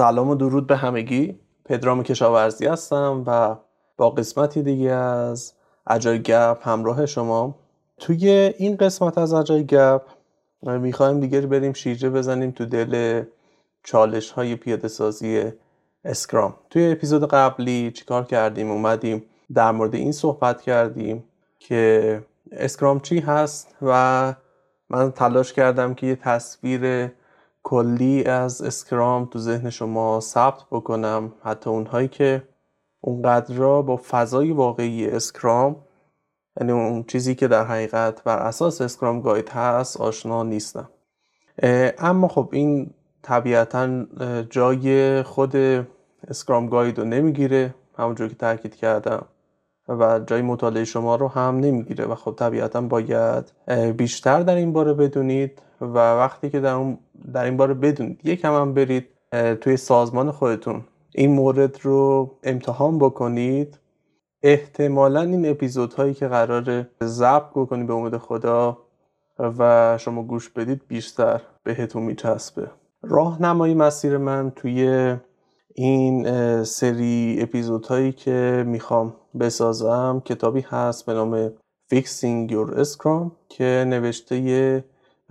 سلام و درود به همگی. پدرام کشاورزی هستم و با قسمتی دیگه از اجای گپ همراه شما. توی این قسمت از اجای گپ می‌خوایم دیگه بریم شیرجه بزنیم تو دل چالش های پیاده سازی اسکرام. توی اپیزود قبلی چیکار کردیم؟ اومدیم در مورد این صحبت کردیم که اسکرام چی هست و من تلاش کردم که یه تصویر کلی از Scrum تو ذهن شما ثبت بکنم. حتی اونهایی که اونقدر با فضای واقعی Scrum یعنی اون چیزی که در حقیقت بر اساس Scrum Guide هست آشنا نیستن. اما خب این طبیعتا جای خود Scrum Guide رو نمی‌گیره. همونجور که تاکید کردم. و جای مطالعه شما رو هم نمی‌گیره. و خب طبیعتا باید بیشتر در این باره بدونید. و وقتی که در, اون در این باره بدونید یکم هم برید توی سازمان خودتون این مورد رو امتحان بکنید. احتمالا این اپیزودهایی که قرار ضبط بکنید به امید خدا و شما گوش بدید بیشتر بهتون میچسبه. راهنمایی مسیر من توی این سری اپیزودهایی که می‌خوام بسازم کتابی هست به نام Fixing Your Scrum که نوشته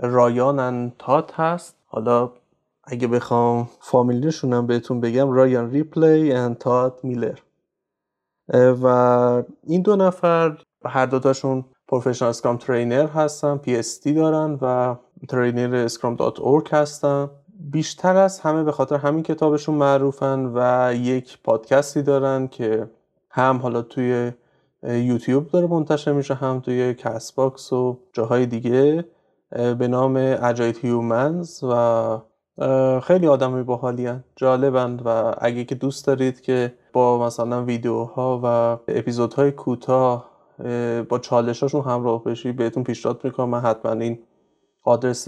رایان و تاد هست. حالا اگه بخوام فامیلیشونم بهتون بگم رایان ریپلی and تاد میلر. و این دو نفر هر دوتاشون Professional Scrum Trainer هستن PS دارن و trainer Scrum.org هستن. بیشتر از همه به خاطر همین کتابشون معروفن و یک پادکستی دارن که هم حالا توی یوتیوب داره منتشر میشه هم توی کست باکس و جاهای دیگه. به نام Agile Humans و خیلی آدمای باحالی جالبند و اگه که دوست دارید که با مثلا ویدیوها و اپیزودهای کوتاه با چالشاشون همراه بشی بهتون پیشنهاد می‌کنم. من حتما این آدرس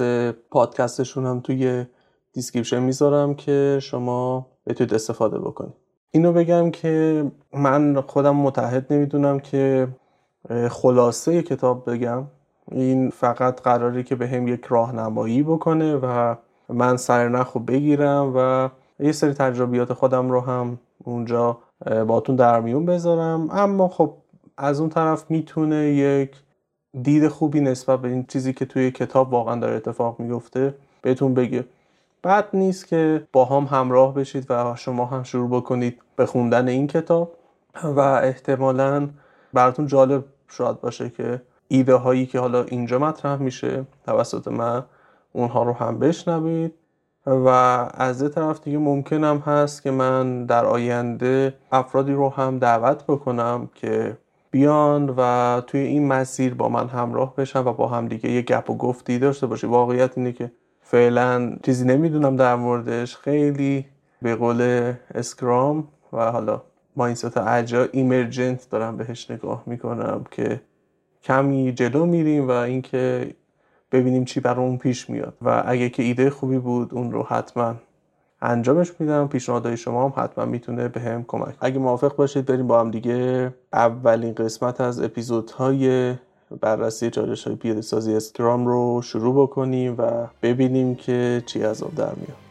پادکستشون هم توی description می‌ذارم که شما بتونید استفاده بکنید. اینو بگم که من خودم متحد نمی‌دونم که خلاصه کتاب بگم. این فقط قراری که به هم یک راهنمایی بکنه و من سرنخ رو بگیرم و یه سری تجربیات خودم رو هم اونجا باتون در میون بذارم. اما خب از اون طرف می‌تونه یک دید خوبی نسبت به این چیزی که توی کتاب واقعا داره اتفاق میفته بهتون بگه. بد نیست که با هم همراه بشید و شما هم شروع بکنید به خوندن این کتاب و احتمالا براتون جالب شاید باشه که ایده هایی که حالا اینجا مطرح میشه توسط من اونها رو هم بشنوید. و از یه طرف دیگه ممکنم هست که من در آینده افرادی رو هم دعوت بکنم که بیان و توی این مسیر با من همراه بشن و با هم دیگه یه گپ و گفتی داشته باشه واقعیت اینه که فعلا چیزی نمی‌دونم در موردش. خیلی به قول اسکرام و حالا ماینست اجا ایمرجنت دارم بهش نگاه می‌کنم که کمی جلو میریم و اینکه ببینیم چی برامون پیش میاد. و اگه که ایده خوبی بود اون رو حتما انجامش میدم. پیشنهادهای شما هم حتما می‌تونه به هم کمک اگه موافق باشید بریم با هم دیگه اولین قسمت از اپیزودهای بررسی چالش های پیاده سازی اسکرام رو شروع بکنیم و ببینیم که چی از آب در میاد.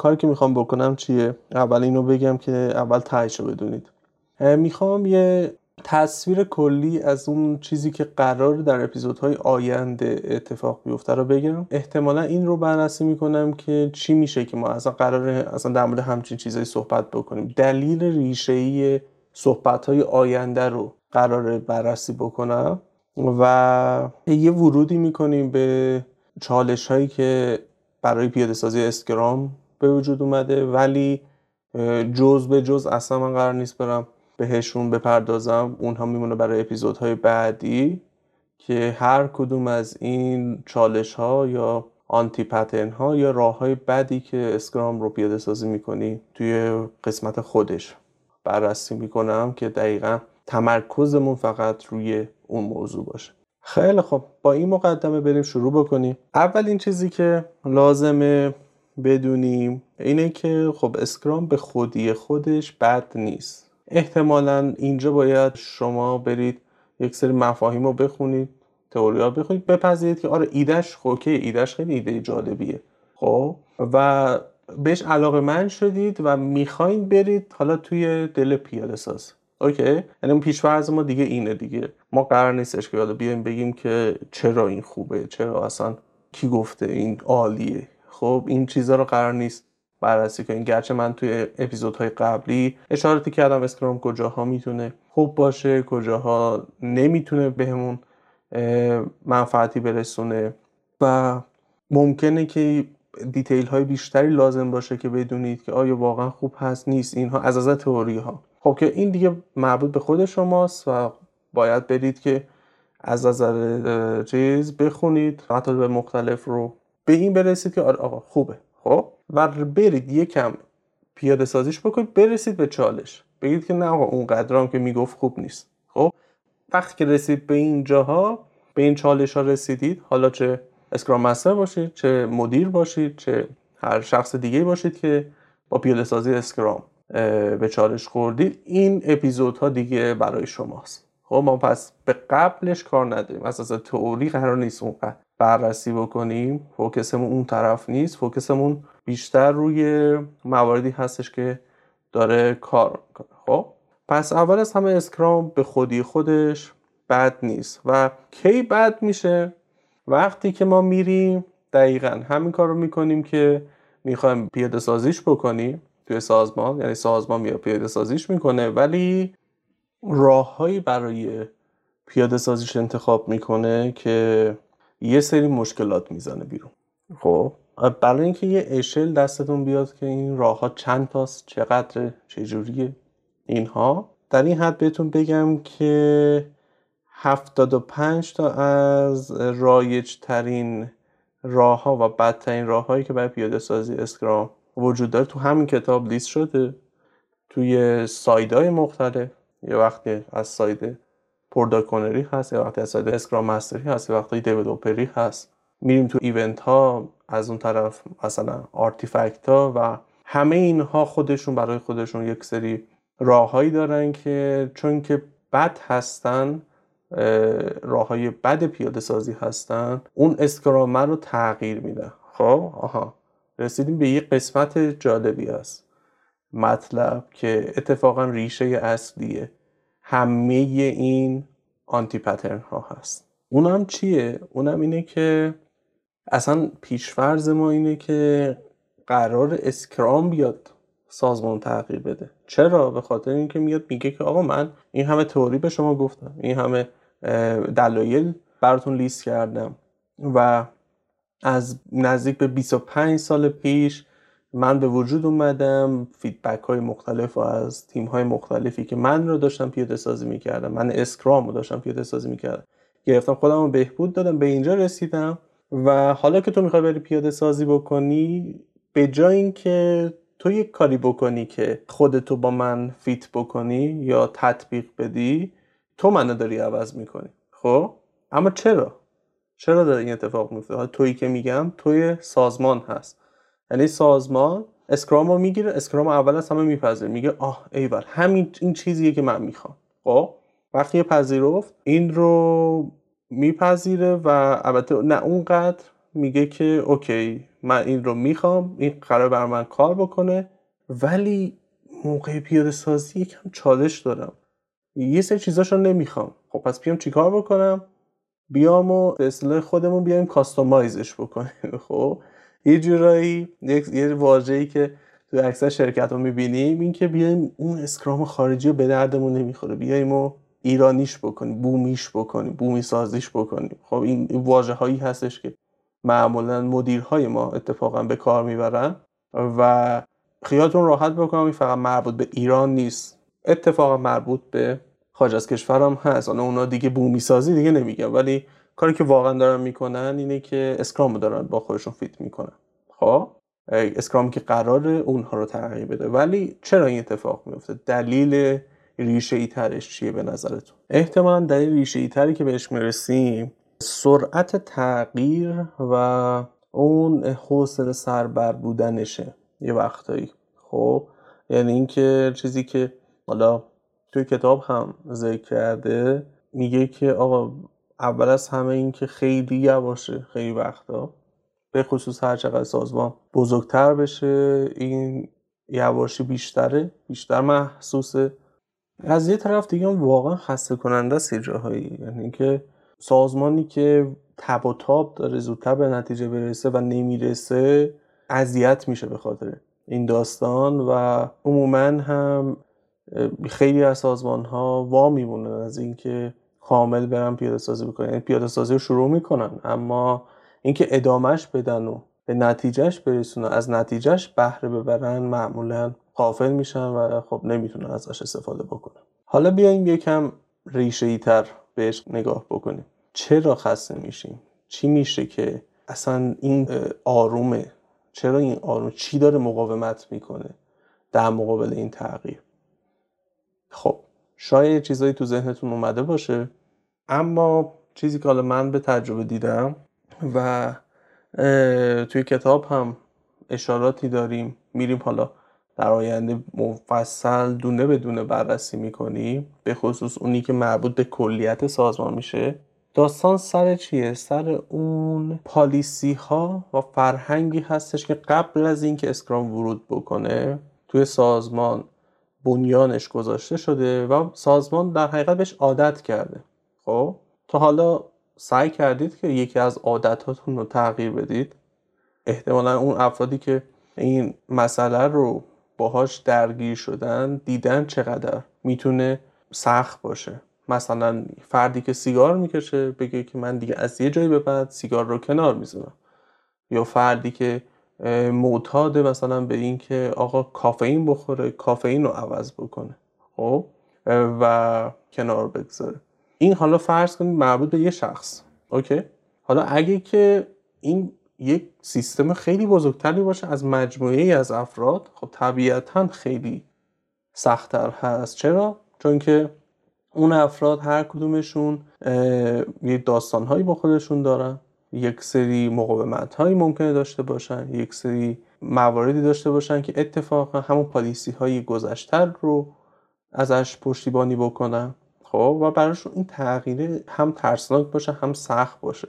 کاری که می‌خوام بکنم چیه؟ اول اینو بگم که اول تهیشو بدونید. می‌خوام یه تصویر کلی از اون چیزی که قرار در اپیزودهای آینده اتفاق بیفته رو بگم. احتمالا این رو بررسی می‌کنم که چی میشه که ما اصلا قرار اصلا در مورد همچین چیزایی صحبت بکنیم. دلیل ریشه صحبت های آینده رو قرار بررسی بکنم و یه ورودی می‌کنیم به چالش هایی که برای پیاده سازی اسکرام به وجود اومده ولی جز به جز اصلا من قرار نیست برم بهشون بپردازم. اونها میمونه برای اپیزودهای بعدی که هر کدوم از این چالش ها یا آنتی پترن ها یا راه های بدی که اسکرام رو پیاده سازی می‌کنی توی قسمت خودش. بررسی می‌کنم که دقیقا تمرکزمون فقط روی اون موضوع باشه. خیلی خب با این مقدمه بریم شروع بکنیم. اولین چیزی که لازمه بدونیم اینه که خب اسکرام به خودی خودش بد نیست. احتمالا اینجا باید شما برید یک سری مفاهیم رو بخونید تئوریا بخونید بپذیرید که آره ایدش خوکه ایدش خیلی ایده جالبیه. خب و بهش علاقه من شدید و می‌خواین برید حالا توی دل پیاده ساز. اوکی؟ یعنی پیشفرض ما دیگه اینه دیگه. ما قرار نیستش که حالا بیایم بگیم که چرا این خوبه چرا اصلا کی گفته این عالیه. خب این چیزها رو قرار نیست. بررسی کنیم گرچه من توی اپیزودهای قبلی اشاراتی کردم اسکرام کجاها می‌تونه خوب باشه کجاها نمی‌تونه بهمون منفعتی برسونه و ممکنه که دیتیل های بیشتری لازم باشه که بدونید که آیا واقعا خوب هست نیست. اینها از از تئوری ها خب که این دیگه مربوط به خود شماست و باید برید که از نظر چیز بخونید. به مختلف رو به این برسید که آره آقا خوبه. خب؟ و برید یکم پیاده سازیش بکنید برسید به چالش. بگید که نه آقا اون قدرام که می‌گفت خوب نیست. خب؟ وقتی که رسید به این جاها به این چالش ها رسیدید حالا چه اسکرام مستر باشید چه مدیر باشید چه هر شخص دیگه باشید که با پیاده سازی اسکرام به چالش خوردید این اپیزودها دیگه برای شماست. خب؟ ما پس به قبلش کار نداریم. اساس تئوری قرار نیست اونقدر بررسی بکنیم. فوکسمون اون طرف نیست. فوکسمون بیشتر روی مواردی هستش که داره کار می‌کنه. خب؟ پس اول از همه اسکرام به خودی خودش بد نیست و کی بد میشه؟ وقتی که ما میریم دقیقا همین کار رو می‌کنیم که می‌خوایم پیاده سازیش بکنیم توی سازمان. یعنی سازمان میاد پیاده سازیش می‌کنه ولی راههایی برای پیاده سازیش انتخاب می‌کنه که یه سری مشکلات می‌زنه بیرون. خب؟ برای اینکه یه اشل دستتون بیاد که این راه ها چند تاست چقدر چجوریه اینها در این حد بهتون بگم که 75 تا از رایج ترین راه ها و بدترین راه هایی که برای پیاده سازی اسکرام وجود داره تو همین کتاب لیست شده. توی side های مختلف. یه وقتی از side product owner ی هست یه وقتی از Scrum Master ی هست یه وقتی developer ی هست. میریم تو event ها از اون طرف مثلا artifact ها و همه اینها خودشون برای خودشون یک سری راههایی دارن که چون که بد هستن راه های بد پیاده سازی هستن اون اسکرامر رو تغییر میده. خب؟ آها. رسیدیم به یک قسمت جالبی است مطلب که اتفاقا ریشه اصلیه. همه این آنتی پترن ها هست. اونم چیه؟ اونم اینه که اصلا پیشفرز ما اینه که قرار اسکرام بیاد سازمان تغییر بده. چرا؟ به خاطر اینکه میاد میگه که آقا من این همه تئوری به شما گفتم. این همه دلایل براتون لیست کردم. و از نزدیک به 25 سال پیش من به وجود اومدم feedback های مختلف و از تیم های مختلفی که من رو داشتم پیاده سازی می‌کردم من اسکرام رو داشتم پیاده سازی می‌کردم گرفتم خودم رو بهبود دادم به اینجا رسیدم و حالا که تو می‌خوای بری پیاده سازی بکنی به جای اینکه تو یک کاری بکنی که خودتو با من fit بکنی یا تطبیق بدی تو منو داری عوض می‌کنی. خب؟ اما چرا؟ چرا داره این اتفاق میفته تویی که میگم توی سازمان هست. یعنی سازمان اسکرام رو می‌گیره اسکرام اول از همه میپذیره. میگه آه ایول همین این چیزیه که من می‌خوام. خب؟ وقتی پذیرفت این رو میپذیره و البته نه اونقدر میگه که okay من این رو می‌خوام این قراره برا من کار بکنه ولی موقع پیاده سازی یکم چالش دارم. یه سری چیزاشو نمی‌خوام. خب پس بیام چیکار بکنم؟ بیام و به اصطلاح خودمون بیایم کاستومایزش بکنیم. خب؟ یه جورایی یه واژه‌ای که تو اکثر شرکت رو می‌بینیم این که بیایم اون اسکرام خارجی رو به دردمون نمی‌خوره. بیایم و ایرانیش بکنیم بومیش بکنیم بومی سازیش بکنیم. خب این واژه هایی هستش که معمولا مدیرهای ما اتفاقا به کار می‌برن و خیالتون راحت بکنم این فقط مربوط به ایران نیست. اتفاقا مربوط به خارج از کشورم هست. اونا دیگه بومی سازی دیگه نمیگم ولی کاری که واقعا دارن می‌کنن اینه که اسکرام دارن با خودشون fit می‌کنن. خب؟ اسکرام که قراره اونها رو تغییر بده. ولی چرا این اتفاق میفته دلیل ریشه ای ترش چیه به نظرتون؟ احتمالا دلیل ریشه ای تری که بهش می‌رسیم سرعت تغییر و اون حوصله سربر بودنشه یه وقتایی. خب؟ یعنی اینکه چیزی که حالا توی کتاب هم ذکر کرده میگه که آقا اول از همه این که خیلی یواشه خیلی وقتا به خصوص هر چقدر سازمان بزرگتر بشه این یواشی بیشتره بیشتر محسوسه. از یه طرف دیگه هم واقعا خسته کننده است جاهایی یعنی که سازمانی که تب و تاب داره زودتر به نتیجه برسه و نمی‌رسه اذیت میشه به خاطر این داستان و عموما هم خیلی از سازمان ها وا میمونن از اینکه کامل برن پیاده سازی بکنن یعنی پیاده سازی رو شروع می‌کنن اما اینکه ادامهش بدن و به نتیجهش برسونن از نتیجهش بهره ببرن معمولا قافل میشن و خب نمی‌تونن ازش استفاده بکنن. حالا بیایم یکم ریشه ای تر بهش نگاه بکنیم. چرا خسته میشیم؟ چی میشه که اصلا این آرومه؟ چرا این آروم؟ چی داره مقاومت می‌کنه در مقابل این تغییر؟ خب شاید چیزایی تو ذهنتون اومده باشه. اما چیزی که حالا من به تجربه دیدم و توی کتاب هم اشاراتی داریم میریم حالا در آینده مفصل دونه به دونه بررسی می‌کنیم به خصوص اونی که مربوط به کلیت سازمان میشه داستان سر چیه؟ سر اون پالیسی ها و فرهنگی هستش که قبل از اینکه اسکرام ورود بکنه توی سازمان بنیانش گذاشته شده و سازمان در حقیقت بهش عادت کرده خب تا حالا سعی کردید که یکی از عادتاتون رو تغییر بدید. احتمالا اون افرادی که این مسئله رو باهاش درگیر شدن دیدن چقدر می‌تونه سخت باشه. مثلا فردی که سیگار می‌کشه بگه که من دیگه از یه جایی به بعد سیگار رو کنار می‌زنم یا فردی که معتاد مثلا به این که آقا کافئین بخوره کافئین رو عوض بکنه. خب؟ و کنار بگذاره. این حالا فرض کنید مربوط به یه شخص. اوکی؟ حالا اگه که این یک سیستم خیلی بزرگتری باشه از مجموعه ای از افراد خب طبیعتا خیلی سختتر هست. چرا؟ چون که اون افراد هر کدومشون یک داستان هایی با خودشون دارن. یک سری مقاومت هایی ممکنه داشته باشن. یک سری مواردی داشته باشن که اتفاقا همون پالیسی های گذشتر رو ازش پشتیبانی بکنن. خب و براشون این تغییر هم ترسناک باشه هم سخت باشه.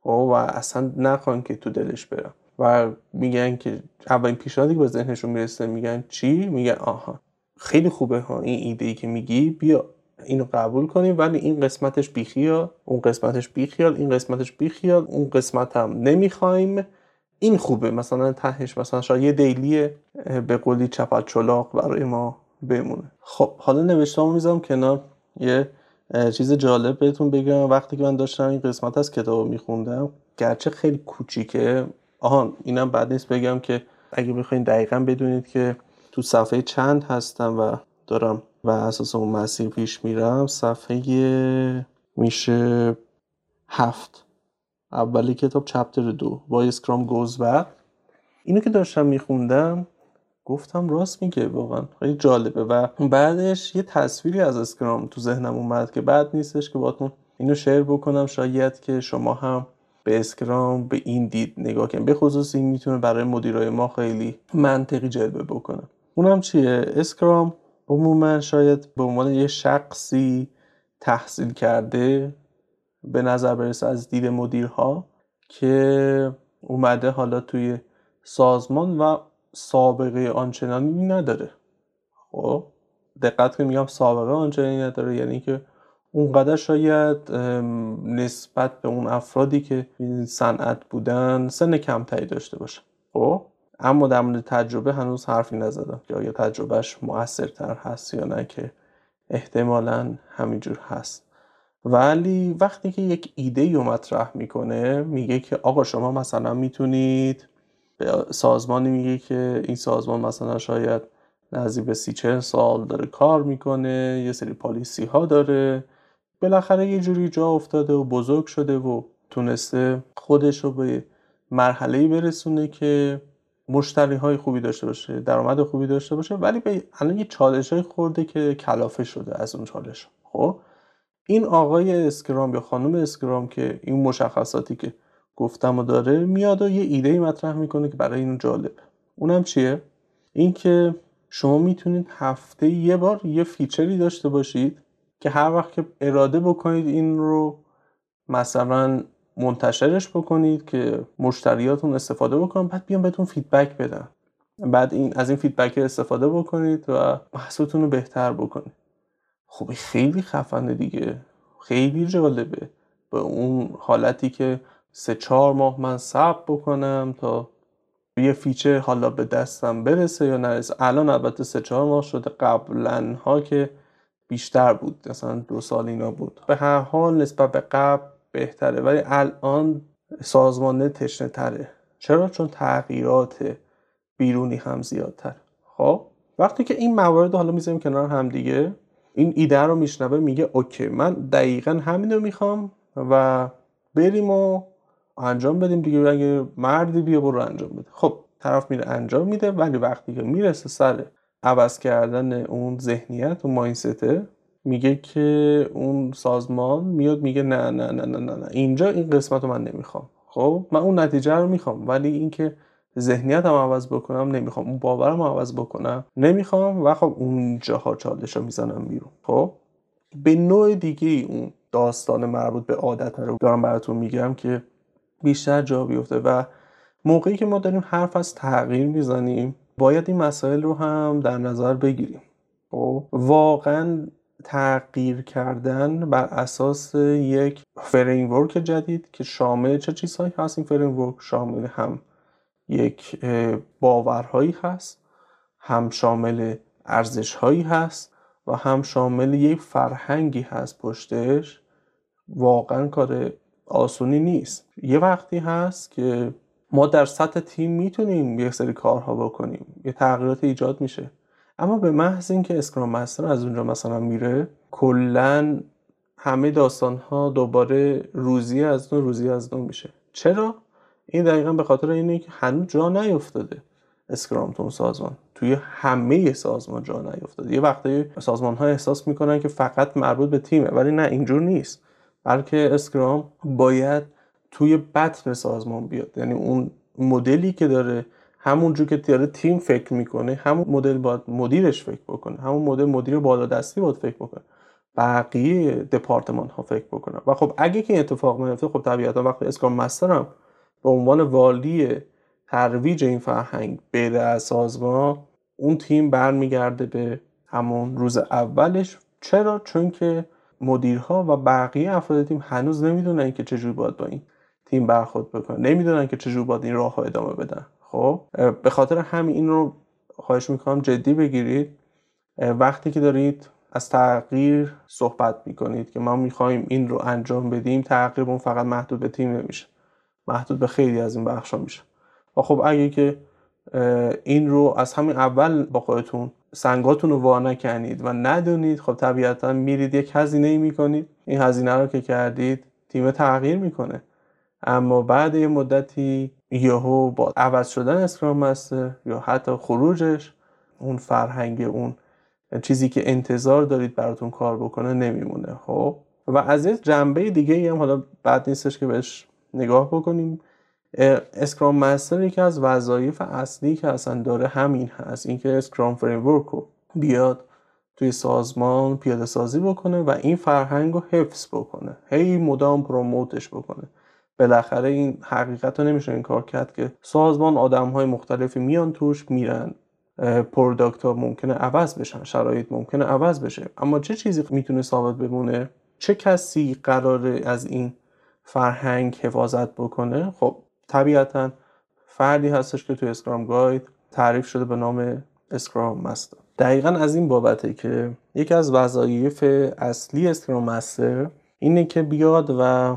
خب و اصلا نخوان که تو دلش برن و میگن که اولین پیشنهادی که به ذهنشون می‌رسه میگن چی؟ میگن آها خیلی خوبه ها این ایده ای که میگی بیا اینو قبول کنیم ولی این قسمتش بیخیال اون قسمتش بیخیال این قسمتش بیخیال اون قسمت هم نمی‌خوایم. این خوبه مثلا تهش مثلا شاید یه دیلی به قولی چپت چلاق برای ما بمونه. خب حالا نوشته می‌ذارم کنار. یه چیز جالب بهتون بگم. وقتی که من داشتم این قسمت از کتاب میخوندم گرچه خیلی کوچیکه. آهان اینم بعد نیست بگم که اگه بخواین دقیقا بدونید که تو صفحه چند هستم و دارم و اساس اون مسیر پیش میرم صفحه میشه هفت. اولی کتاب چپتر دو. با اسکرام گوز اینو که داشتم میخوندم گفتم راست میگه واقعا. خیلی جالبه. و بعدش یه تصویری از اسکرام تو ذهنم اومد که بعد نیستش که باتون اینو شیر بکنم. شاید که شما هم به اسکرام به این دید نگاه کنید. به خصوص این می‌تونه برای مدیرای ما خیلی منطقی جلوه بکنه. اونم چیه؟ اسکرام عموما شاید به عنوان یه شخصی تحصیل کرده به نظر برسه از دید مدیرها که اومده حالا توی سازمان و سابقه آنچنانی نداره. خب دقت که میگم سابقه آنچنانی نداره یعنی که اونقدر شاید نسبت به اون افرادی که صنعت بودن سن کمتری داشته باشه خب اما در مورد تجربه هنوز حرفی نزدم که آیا تجربهش موثرتر هست یا نه که احتمالا همینجور هست. ولی وقتی که یک ایده رو مطرح می‌کنه میگه که آقا شما مثلا می‌تونید سازمانی میگه که این سازمان مثلا شاید نزدیک به سی چه سال داره کار می‌کنه یه سری پالیسی ها داره. بالاخره یه جوری جا افتاده و بزرگ شده و تونسته خودش رو به مرحله برسونه که مشتری های خوبی داشته باشه درآمد خوبی داشته باشه ولی به الان یه چالش های خورده که کلافه شده از اون چالش. خب؟ این آقای اسکرام یا خانم اسکرام که این مشخصاتی که گفتم و داره میاد و یه ایده مطرح می‌کنه که برای اینو جالب. اونم چیه؟ اینکه شما می‌تونید هفته یه بار یه feature ی داشته باشید که هر وقت که اراده بکنید این رو مثلا منتشرش بکنید که مشتریاتون استفاده بکنن بعد بیان بهتون feedback بدن. بعد این از این feedback استفاده بکنید و محصولتون رو بهتر بکنید. خب خیلی خفنه دیگه. خیلی جالبه. به اون حالتی که سه چهار ماه من صبر بکنم تا یه فیچر حالا به دستم برسه یا نرسه. الان البته سه چهار ماه شده قبلا ها که بیشتر بود. مثلا دو سال اینا بود. به هر حال نسبت به قبل بهتره. ولی الان سازمانه تشنه تره. چرا؟ چون تغییرات بیرونی هم زیادتر. خب؟ وقتی که این موارد حالا می‌ذاریم کنار هم دیگه این ایده رو میشنوه میگه اوکی من دقیقا همین رو می‌خوام و بریم و انجام بدیم دیگه اگه مردی بیا برو انجام بده. خب طرف میره انجام میده ولی وقتی که می‌رسه سر عوض کردن اون ذهنیت و ماینسته میگه که اون سازمان میاد میگه نه نه نه نه نه, نه. اینجا این قسمت رو من نمی‌خوام. خب من اون نتیجه رو می‌خوام ولی اینکه ذهنیت هم عوض بکنم نمی‌خوام. اون باورم عوض بکنم نمی‌خوام و خب اونجاها چالش رو می‌زنم بیرون. خب به نوع دیگه اون داستان مربوط به عادت رو دارم براتون میگم که بیشتر جا بیفته و موقعی که ما داریم حرف از تغییر می‌زنیم باید این مسائل رو هم در نظر بگیریم. خب واقعا تغییر کردن بر اساس یک framework جدید که شامل چه چیزهایی هست؟ این framework شامل هم یک باورهایی هست هم شامل ارزشهایی هست و هم شامل یک فرهنگی هست پشتش. واقعا کار آسونی نیست. یه وقتی هست که ما در سطح تیم می‌تونیم یک سری کارها بکنیم. یه تغییرات ایجاد میشه. اما به محض اینکه اسکرام مستر از اونجا مثلا میره کلا همه داستان ها دوباره روزی از نو روزی از نو میشه. چرا؟ این دقیقا به خاطر اینه که هنوز جا نیفتاده اسکرام سازمان. توی همه سازمان جا نیفتاده. یه وقتی سازمان ها احساس می‌کنن که فقط مربوط به تیمه ولی نه اینجور نیست. بلکه اسکرام باید توی بطن سازمان بیاد. یعنی اون مدلی که داره همونجور که داره تیم فکر می‌کنه همون مدل باید مدیرش فکر بکنه. همون مدل مدیر بالا دستی باید فکر بکنه. بقیه دپارتمان ها فکر بکنه و خب اگه که این اتفاق نیفته خب طبیعتا وقتی اسکرام مسترم به عنوان والی ترویج این فرهنگ بره از سازمان اون تیم برمیگرده به همون روز اولش. چرا؟ چون که مدیرها و بقیه افراد تیم هنوز نمی‌دونن که چجوری باید با این تیم برخورد بکنن. نمی‌دونن که چجوری باید این راه ها ادامه بدن. خب؟ به خاطر همین این رو خواهش می‌کنم جدی بگیرید. وقتی که دارید از تغییر صحبت می‌کنید که ما می‌خوایم این رو انجام بدیم تغییر فقط محدود به تیم نمیشه. محدود به خیلی از این بخش میشه. و خب اگه که این رو از همین اول با خودتون سنگاتون رو وا نکنید و ندونید خب طبیعتا میرید یک هزینه ای می‌کنید. این هزینه رو که کردید تیم تغییر می‌کنه. اما بعد یه مدتی یهو با عوض شدن اسکرام مستر یا حتی خروجش اون فرهنگ اون چیزی که انتظار دارید براتون کار بکنه نمیمونه خب؟ و از یه جنبه دیگه هم حالا بد نیستش که بهش نگاه بکنیم. Scrum Master یکی از وظایف اصلی که اصلا داره همین هست اینکه Scrum framework رو بیاد توی سازمان پیاده سازی بکنه و این فرهنگ رو حفظ بکنه. هی مدام promote ش بکنه. بالاخره این حقیقت رو نمیشه این کار کرد که سازمان آدم های مختلفی میان توش میرن product ها ممکنه عوض بشن شرایط ممکنه عوض بشه. اما چه چیزی می‌تونه ثابت بمونه؟ چه کسی قراره از این فرهنگ حفاظت بکنه؟ خب طبیعتا فردی هستش که توی Scrum Guide تعریف شده به نام Scrum Master دقیقا از این بابته که یکی از وظایف اصلی Scrum Master اینه که بیاد و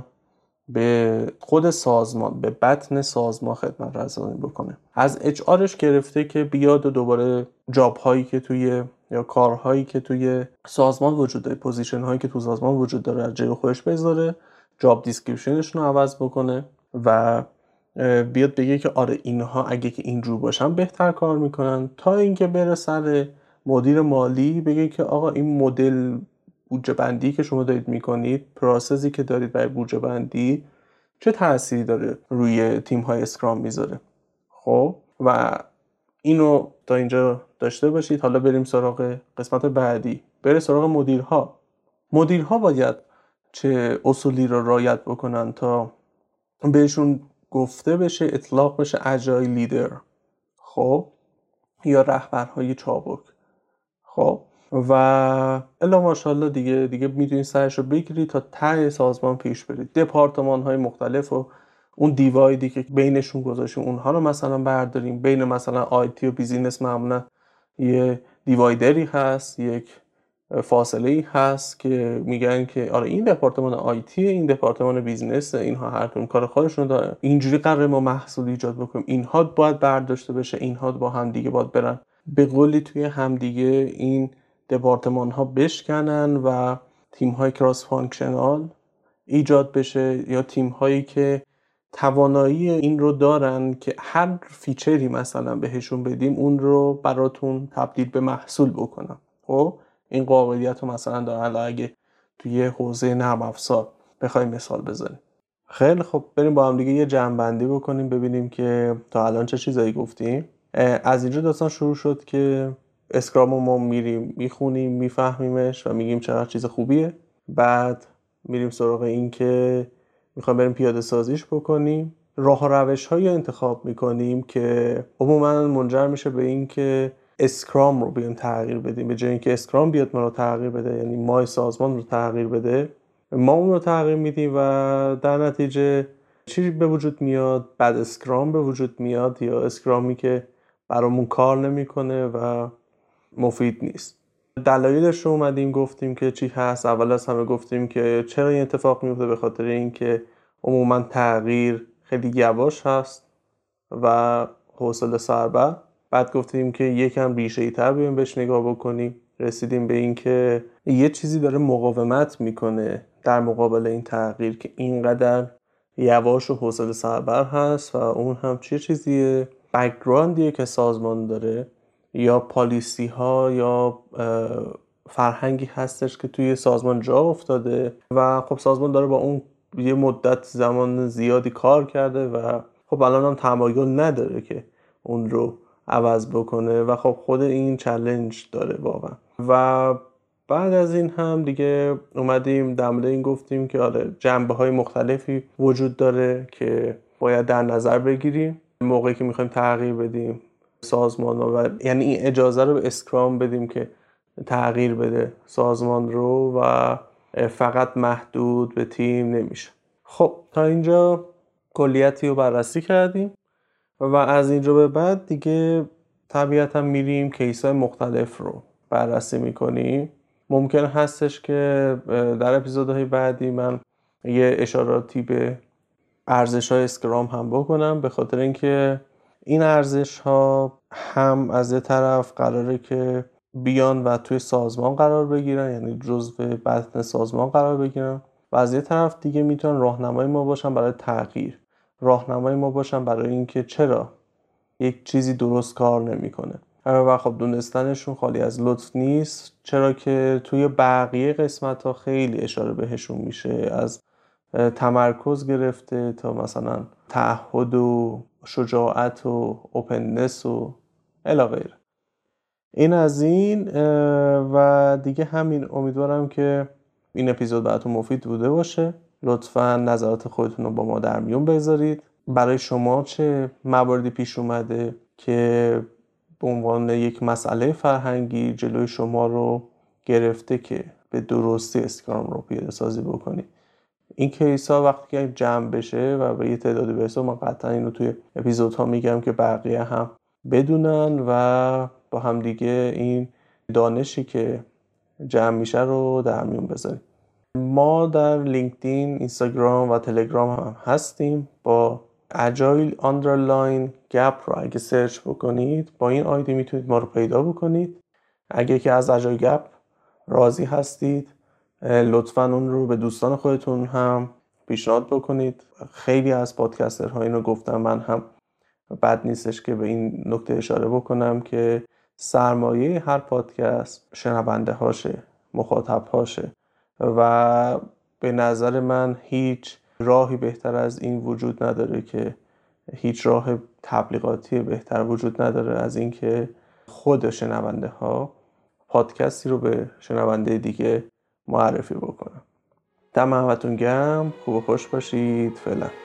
به خود سازمان به بطن سازمان خدمت رسانی بکنه. از HR ش گرفته که بیاد و دوباره job هایی که توی یا کارهایی که توی سازمان وجود داره position هایی که تو سازمان وجود داره از جلو خودش بذاره job description شون رو عوض بکنه و بیاد بگه که آره اینها اگه که اینجور باشن بهتر کار می‌کنن. تا اینکه بره سر مدیر مالی بگه که آقا این مدل بودجه بندی که شما دارید می‌کنید process ی که دارید برای بودجه بندی چه تأثیری داره روی تیم های اسکرام می‌ذاره؟ خب؟ و اینو تا اینجا داشته باشید. حالا بریم سراغ قسمت بعدی. بره سراغ مدیرها. مدیرها باید چه اصولی رو رایت بکنن تا بهشون گفته بشه اطلاق بشه اجای لیدر. خب؟ یا رهبرهای چابک. خب؟ و الا ماشاءالله دیگه دیگه می‌تونید سرش رو بگیرید تا ته سازمان پیش برید. دپارتمان های مختلف و اون دیوایدی که بینشون گذاشتیم اونها رو مثلا برداریم. بین مثلا IT و business معمولا یه divider ی هست یک فاصله ای هست که میگن که آره این دپارتمان IT این دپارتمان business اینها هر کار خودشون داره اینجوری قراره ما محصول ایجاد بکنیم. اینها باید برداشته بشه اینها با هم دیگه باید برن. به قولی توی همدیگه این دپارتمان ها بشکنن و تیم های cross-functional ایجاد بشه یا تیم هایی که توانایی این رو دارن که هر feature ی مثلا بهشون بدیم اون رو براتون تبدیل به محصول بکنن خب؟ این قابلیت رو مثلا دارن اگه توی حوزه نرم افزار بخوایم مثال بزنیم. خیلی خب بریم با هم دیگه یه جمع بکنیم ببینیم که تا الان چه چیزایی گفتیم. از اینجا داستان شروع شد که Scrum ما میریم می‌خونیم میفهمیمش و میگیم چقدر چیز خوبیه. بعد میریم سراغ این که می‌خوایم بریم پیاده سازیش بکنیم. راه و روش های انتخاب می‌کنیم که عموما منجر میشه به این که Scrum رو بیایم تغییر بدیم. به جای اینکه Scrum بیاد ما رو تغییر بده یعنی ما سازمان رو تغییر بده ما اون رو تغییر میدیم و در نتیجه چی به وجود میاد؟ بد Scrum به وجود میاد یا Scrum ی که برامون کار نمی‌کنه و مفید نیست. دلایلش رو اومدیم گفتیم که چی هست. اول از همه گفتیم که چرا این اتفاق میفته به خاطر اینکه عموما تغییر خیلی یواش هست و حوصله سربر. بعد گفتیم که یکم ریشه ای تر بیایم بهش نگاه بکنیم. رسیدیم به اینکه یه چیزی داره مقاومت می‌کنه در مقابل این تغییر که اینقدر یواش و حوصله سربر هست و اون هم چه چیزیه؟ بکگراندیه که سازمان داره. یا پالیسی ها یا فرهنگی هستش که توی سازمان جا افتاده و خب سازمان داره با اون یه مدت زمان زیادی کار کرده و خب الان هم تمایل نداره که اون رو عوض بکنه و خب خود این چلنج داره واقعا. و بعد از این هم دیگه اومدیم در این گفتیم که آره جنبه های مختلفی وجود داره که باید در نظر بگیریم. موقعی که می‌خوایم تغییر بدیم سازمان و یعنی این اجازه رو به اسکرام بدیم که تغییر بده سازمان رو و فقط محدود به تیم نمیشه. خب تا اینجا کلیتی رو بررسی کردیم. و از اینجا به بعد دیگه طبیعتا میریم کیس های مختلف رو بررسی می‌کنیم. ممکن هستش که در اپیزودهای بعدی من یه اشاراتی به ارزش های اسکرام هم بکنم به خاطر اینکه این ارزش ها هم از یه طرف قراره که بیان و توی سازمان قرار بگیرن یعنی جزء بطن سازمان قرار بگیرن و از یه طرف دیگه می‌تونن راهنمای ما باشن برای تغییر. راهنمای ما باشن برای اینکه چرا یک چیزی درست کار نمی‌کنه. و خب دونستنشون خالی از لطف نیست چرا که توی بقیه قسمت ها خیلی اشاره بهشون میشه. از تمرکز گرفته تا مثلا تعهد و شجاعت و اوپننس و الاغیر این از این و دیگه همین امیدوارم که این اپیزود براتون مفید بوده باشه. لطفا نظرات خودتون رو با ما در میون بذارید برای شما چه مواردی پیش اومده که به عنوان یک مسئله فرهنگی جلوی شما رو گرفته که به درستی Scrum رو پیاده سازی بکنید؟ این case ها وقتی که جمع بشه و به یه تعدادی برسه من قطعا اینو توی اپیزودها میگم که بقیه هم بدونن و با هم دیگه این دانشی که جمع میشه رو در میون بذاریم. ما در لینکدین، اینستاگرام و تلگرام هم هستیم. با Agile underline Gap رو اگه search بکنید با این ID می‌تونید ما رو پیدا بکنید. اگه که از اجایل گپ راضی هستید لطفا اون رو به دوستان خودتون هم پیشنهاد بکنید. خیلی از پادکسترها اینو گفتم من هم بد نیستش که به این نکته اشاره بکنم که سرمایه هر پادکست شنونده هاشه مخاطب هاشه. و به نظر من هیچ راهی بهتر از این وجود نداره که هیچ راه تبلیغاتی بهتر وجود نداره از اینکه خود شنونده ها پادکستی رو به شنونده دیگه معرفی بکنم دم همتون گم خوب و خوش باشید. فعلا.